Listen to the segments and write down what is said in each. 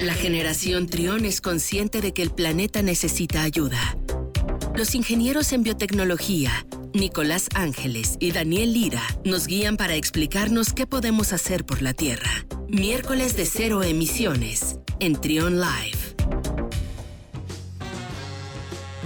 La generación Trión es consciente de que el planeta necesita ayuda. Los ingenieros en biotecnología, Nicolás Ángeles y Daniel Lira, nos guían para explicarnos qué podemos hacer por la Tierra. Miércoles de cero emisiones en Trión Live.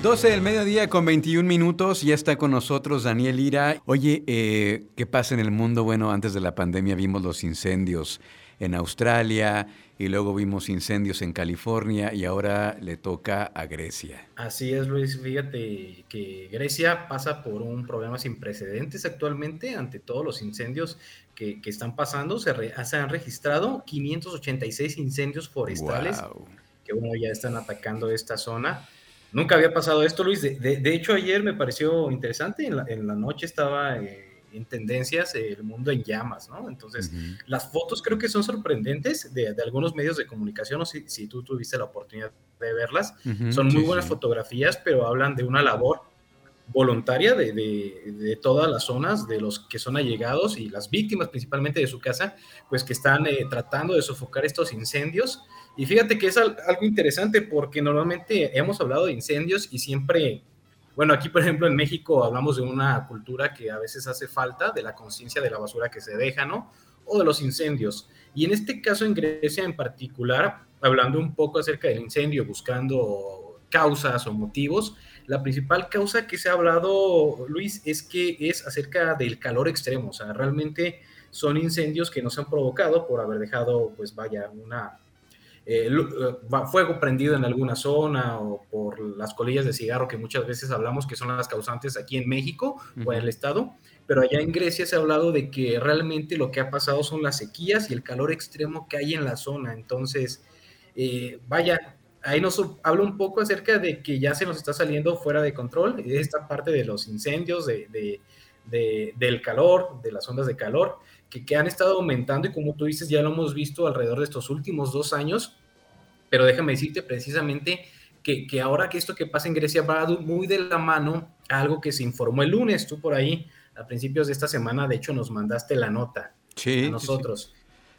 12 del mediodía con 21 minutos, ya está con nosotros Daniel Lira. Oye, eh, ¿qué pasa en el mundo? Bueno, antes de la pandemia vimos los incendios en Australia y luego vimos incendios en California y ahora le toca a Grecia. Así es, Luis. Fíjate que Grecia pasa por un problema sin precedentes actualmente ante todos los incendios que, están pasando. Se, han registrado 586 incendios forestales que uno ya están atacando esta zona. Nunca había pasado esto, Luis. De, hecho, ayer me pareció interesante. En la, en la noche estaba eh, en tendencias el mundo en llamas, ¿no? Entonces, las fotos creo que son sorprendentes de, algunos medios de comunicación, o si, si, tú tuviste la oportunidad de verlas. son muy buenas fotografías, pero hablan de una labor voluntaria de, de, todas las zonas, de los que son allegados y las víctimas principalmente de su casa, pues que están eh, tratando de sofocar estos incendios y fíjate que es algo interesante porque normalmente hemos hablado de incendios y siempre, bueno, aquí por ejemplo en México hablamos de una cultura que a veces hace falta, de la conciencia de la basura que se deja, ¿no? O de los incendios. Y en este caso en Grecia en particular, hablando un poco acerca del incendio, buscando causas o motivos, la principal causa que se ha hablado, Luis, es que es acerca del calor extremo. O sea, realmente son incendios que no se han provocado por haber dejado, pues vaya, una eh, eh fuego prendido en alguna zona o por las colillas de cigarro que muchas veces hablamos que son las causantes aquí en México o en el estado, pero allá en Grecia se ha hablado de que realmente lo que ha pasado son las sequías y el calor extremo que hay en la zona. Entonces, eh, vaya, ahí nos habla un poco acerca de que ya se nos está saliendo fuera de control esta parte de los incendios, de, del calor, de las ondas de calor que, han estado aumentando y como tú dices, ya lo hemos visto alrededor de estos últimos dos años, pero déjame decirte precisamente que, que, ahora que esto que pasa en Grecia va muy de la mano a algo que se informó el lunes, tú por ahí a principios de esta semana, de hecho nos mandaste la nota sí, a nosotros.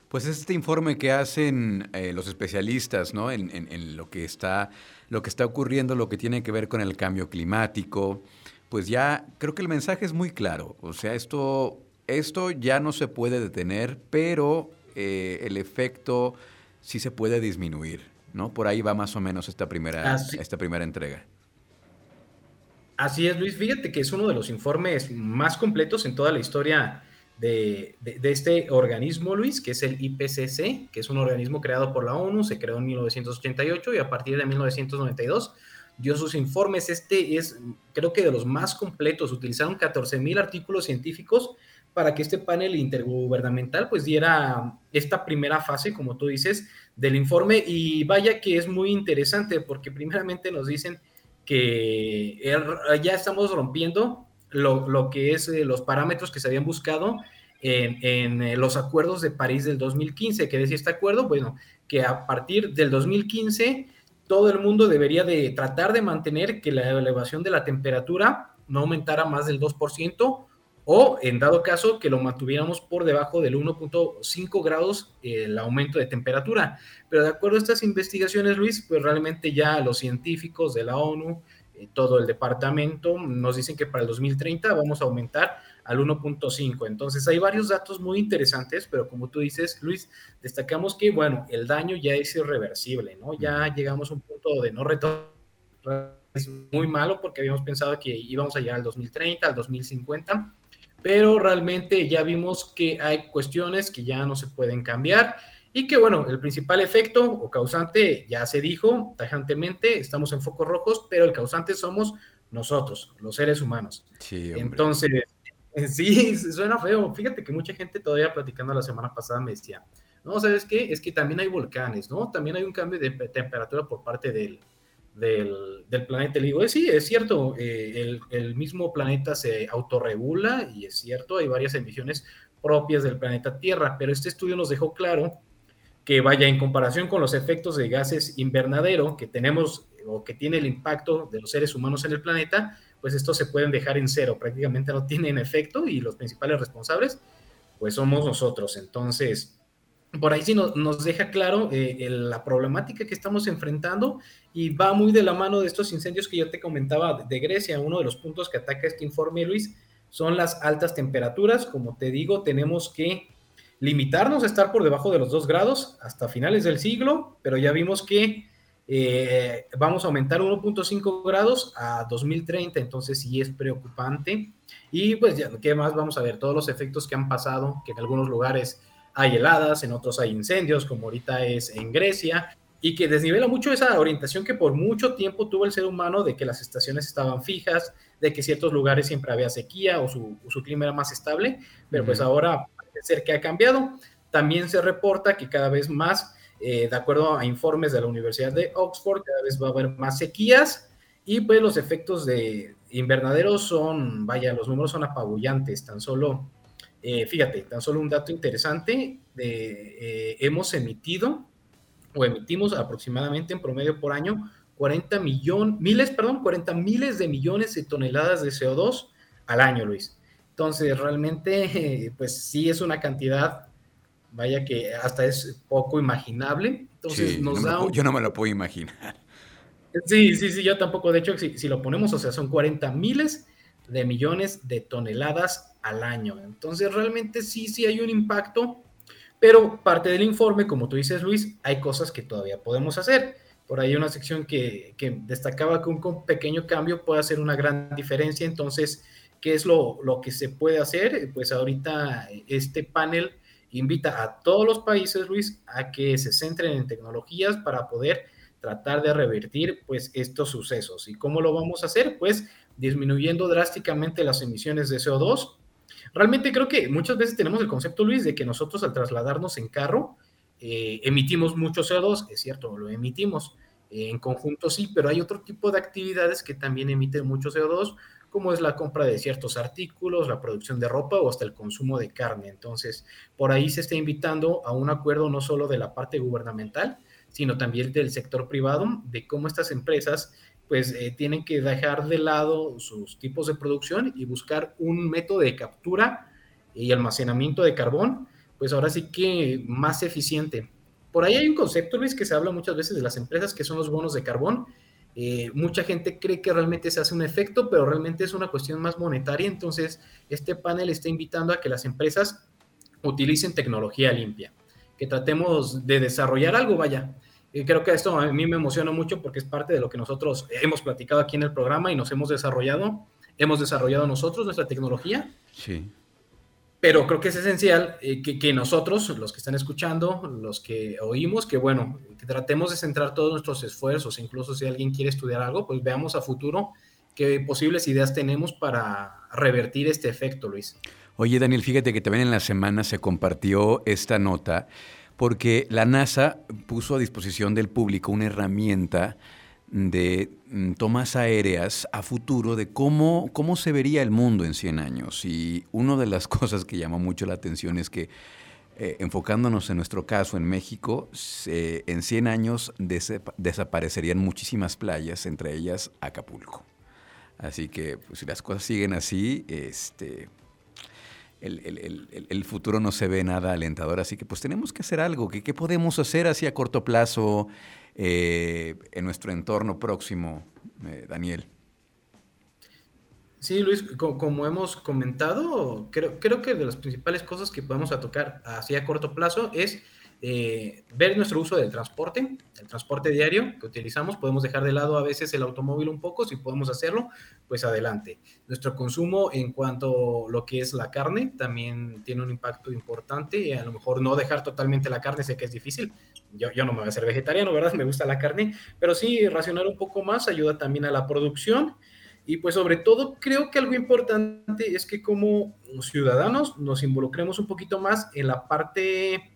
Pues es este informe que hacen eh, los especialistas, ¿no? En, en, en, lo que está, lo que está ocurriendo, lo que tiene que ver con el cambio climático. Pues ya creo que el mensaje es muy claro. O sea, esto esto ya no se puede detener, pero eh, el efecto sí se puede disminuir, ¿no? Por ahí va más o menos esta primera, esta primera entrega. Así es, Luis. Fíjate que es uno de los informes más completos en toda la historia de, este organismo, Luis, que es el IPCC, que es un organismo creado por la ONU, se creó en 1988 y a partir de 1992 dio sus informes. Este es, creo que de los más completos. Utilizaron 14 mil artículos científicos para que este panel intergubernamental pues diera esta primera fase, como tú dices, del informe y vaya que es muy interesante porque primeramente nos dicen que er, ya estamos rompiendo lo, que es eh, los parámetros que se habían buscado en, en, eh, los acuerdos de París del 2015. ¿Qué decía este acuerdo? Bueno, que a partir del 2015 todo el mundo debería de tratar de mantener que la elevación de la temperatura no aumentara más del 2% o en dado caso que lo mantuviéramos por debajo del 1.5 grados el aumento de temperatura. Pero de acuerdo a estas investigaciones, Luis, pues realmente ya los científicos de la ONU, eh, todo el departamento, nos dicen que para el 2030 vamos a aumentar al 1.5. Entonces hay varios datos muy interesantes, pero como tú dices, Luis, destacamos que, bueno, el daño ya es irreversible, ¿no? Ya llegamos a un punto de no retorno. Es muy malo porque habíamos pensado que íbamos a llegar al 2030, al 2050 pero realmente ya vimos que hay cuestiones que ya no se pueden cambiar y que bueno, el principal efecto o causante ya se dijo tajantemente, estamos en focos rojos, pero el causante somos nosotros, los seres humanos. Sí, Entonces, sí, suena feo. Fíjate que mucha gente todavía platicando la semana pasada me decía, no, ¿sabes qué? Es que también hay volcanes, ¿no? También hay un cambio de temperatura por parte del, del, planeta. Le digo, eh, sí, es cierto, eh, el, mismo planeta se autorregula y es cierto, hay varias emisiones propias del planeta Tierra, pero este estudio nos dejó claro que vaya en comparación con los efectos de gases invernadero que tenemos o que tiene el impacto de los seres humanos en el planeta, pues estos se pueden dejar en cero, prácticamente no tienen efecto y los principales responsables, pues somos nosotros. Entonces, por ahí sí nos, deja claro eh, la problemática que estamos enfrentando y va muy de la mano de estos incendios que yo te comentaba de Grecia. Uno de los puntos que ataca este informe, Luis, son las altas temperaturas. Como te digo, tenemos que limitarnos a estar por debajo de los 2 grados hasta finales del siglo, pero ya vimos que eh, vamos a aumentar 1.5 grados a 2030, entonces sí es preocupante. Y pues, ya, ¿qué más vamos a ver? Todos los efectos que han pasado, que en algunos lugares hay heladas, en otros hay incendios, como ahorita es en Grecia, y que desnivela mucho esa orientación que por mucho tiempo tuvo el ser humano de que las estaciones estaban fijas, de que ciertos lugares siempre había sequía o su, clima era más estable, pero pues ahora parece ser que ha cambiado. También se reporta que cada vez más, eh, de acuerdo a informes de la Universidad de Oxford, cada vez va a haber más sequías y pues los efectos de invernaderos son, vaya, los números son apabullantes, tan solo eh, fíjate, tan solo un dato interesante, de, eh, hemos emitido o emitimos aproximadamente en promedio por año 40 millones, miles, perdón, 40 miles de millones de toneladas de CO2 al año, Luis. Entonces, realmente, pues sí es una cantidad, vaya que hasta es poco imaginable. Entonces, nos da yo no me lo puedo imaginar. Sí, sí, sí, yo tampoco. De hecho, si, si lo ponemos, o sea, son 40 miles de millones de toneladas al año. Entonces, realmente sí, sí hay un impacto, pero parte del informe, como tú dices, Luis, hay cosas que todavía podemos hacer. Por ahí una sección que, destacaba que un pequeño cambio puede hacer una gran diferencia. Entonces, ¿qué es lo, lo que se puede hacer? Pues ahorita este panel invita a todos los países, Luis, a que se centren en tecnologías para poder tratar de revertir pues estos sucesos. ¿Y cómo lo vamos a hacer? Pues disminuyendo drásticamente las emisiones de CO2. Realmente creo que muchas veces tenemos el concepto, Luis, de que nosotros al trasladarnos en carro eh, emitimos mucho CO2, es cierto, lo emitimos eh, en conjunto sí, pero hay otro tipo de actividades que también emiten mucho CO2, como es la compra de ciertos artículos, la producción de ropa o hasta el consumo de carne. Entonces, por ahí se está invitando a un acuerdo no solo de la parte gubernamental, sino también del sector privado, de cómo estas empresas pues eh, tienen que dejar de lado sus tipos de producción y buscar un método de captura y almacenamiento de carbón, pues ahora sí que más eficiente. Por ahí hay un concepto, Luis, que se habla muchas veces de las empresas que son los bonos de carbón. Eh, mucha gente cree que realmente se hace un efecto, pero realmente es una cuestión más monetaria. Entonces, este panel está invitando a que las empresas utilicen tecnología limpia, que tratemos de desarrollar algo, vaya, y creo que esto a mí me emociona mucho porque es parte de lo que nosotros hemos platicado aquí en el programa y nos hemos desarrollado. Hemos desarrollado nosotros nuestra tecnología. Sí. Pero creo que es esencial eh, que, que, nosotros, los que están escuchando, los que oímos, que bueno, que tratemos de centrar todos nuestros esfuerzos, incluso si alguien quiere estudiar algo, pues veamos a futuro qué posibles ideas tenemos para revertir este efecto, Luis. Oye, Daniel, fíjate que también en la semana se compartió esta nota porque la NASA puso a disposición del público una herramienta de mm, tomas aéreas a futuro de cómo, cómo se vería el mundo en 100 años. Y una de las cosas que llamó mucho la atención es que, eh, enfocándonos en nuestro caso en México, en 100 años desaparecerían muchísimas playas, entre ellas Acapulco. Así que pues, si las cosas siguen así, este, el, futuro no se ve nada alentador, así que pues tenemos que hacer algo. ¿Qué, qué podemos hacer así a corto plazo eh, en nuestro entorno próximo, eh, Daniel? Sí, Luis, como, hemos comentado, creo, creo que de las principales cosas que podemos tocar así a corto plazo es eh, ver nuestro uso del transporte, el transporte diario que utilizamos. Podemos dejar de lado a veces el automóvil un poco, si podemos hacerlo, pues adelante. Nuestro consumo en cuanto a lo que es la carne también tiene un impacto importante. Y a lo mejor no dejar totalmente la carne, sé que es difícil. Yo, yo no me voy a hacer vegetariano, ¿verdad? Me gusta la carne, pero sí racionar un poco más ayuda también a la producción. Y pues sobre todo creo que algo importante es que como ciudadanos nos involucremos un poquito más en la parte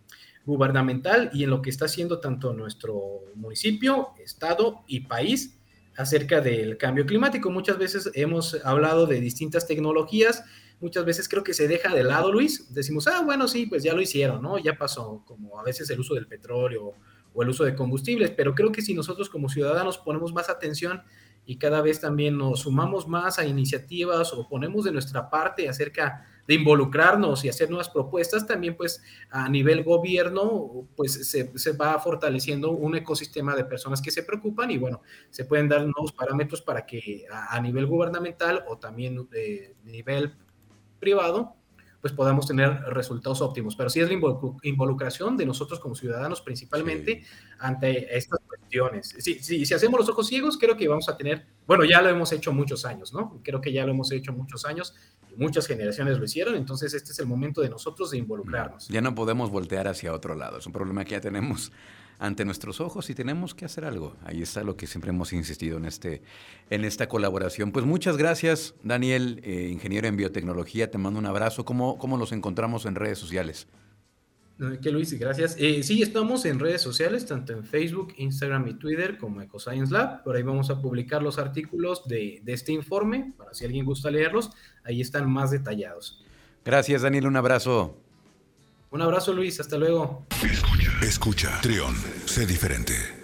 gubernamental y en lo que está haciendo tanto nuestro municipio, estado y país acerca del cambio climático. Muchas veces hemos hablado de distintas tecnologías, muchas veces creo que se deja de lado, Luis. Decimos, ah, bueno, sí, pues ya lo hicieron, ¿no? Ya pasó, como a veces el uso del petróleo o el uso de combustibles, pero creo que si nosotros como ciudadanos ponemos más atención y cada vez también nos sumamos más a iniciativas o ponemos de nuestra parte acerca de involucrarnos y hacer nuevas propuestas, también pues a nivel gobierno pues se, se, va fortaleciendo un ecosistema de personas que se preocupan y bueno, se pueden dar nuevos parámetros para que a, nivel gubernamental o también de nivel privado pues podamos tener resultados óptimos. Pero sí es la involucración de nosotros como ciudadanos principalmente ante estas cuestiones. Si, si hacemos los ojos ciegos, creo que vamos a tener, bueno, ya lo hemos hecho muchos años, ¿no? Creo que ya lo hemos hecho muchos años muchas generaciones lo hicieron, entonces este es el momento de nosotros de involucrarnos. Ya no podemos voltear hacia otro lado, es un problema que ya tenemos ante nuestros ojos y tenemos que hacer algo. Ahí está lo que siempre hemos insistido en, este, en esta colaboración. Pues muchas gracias, Daniel, eh, ingeniero en biotecnología, te mando un abrazo. ¿Cómo, cómo los encontramos en redes sociales? ¿Qué Luis? Gracias. Eh, sí, estamos en redes sociales, tanto en Facebook, Instagram y Twitter como EcoScience Lab. Por ahí vamos a publicar los artículos de, de este informe, para si alguien gusta leerlos, ahí están más detallados. Gracias, Daniel. Un abrazo. Un abrazo, Luis. Hasta luego. Escucha. Trión. Sé diferente.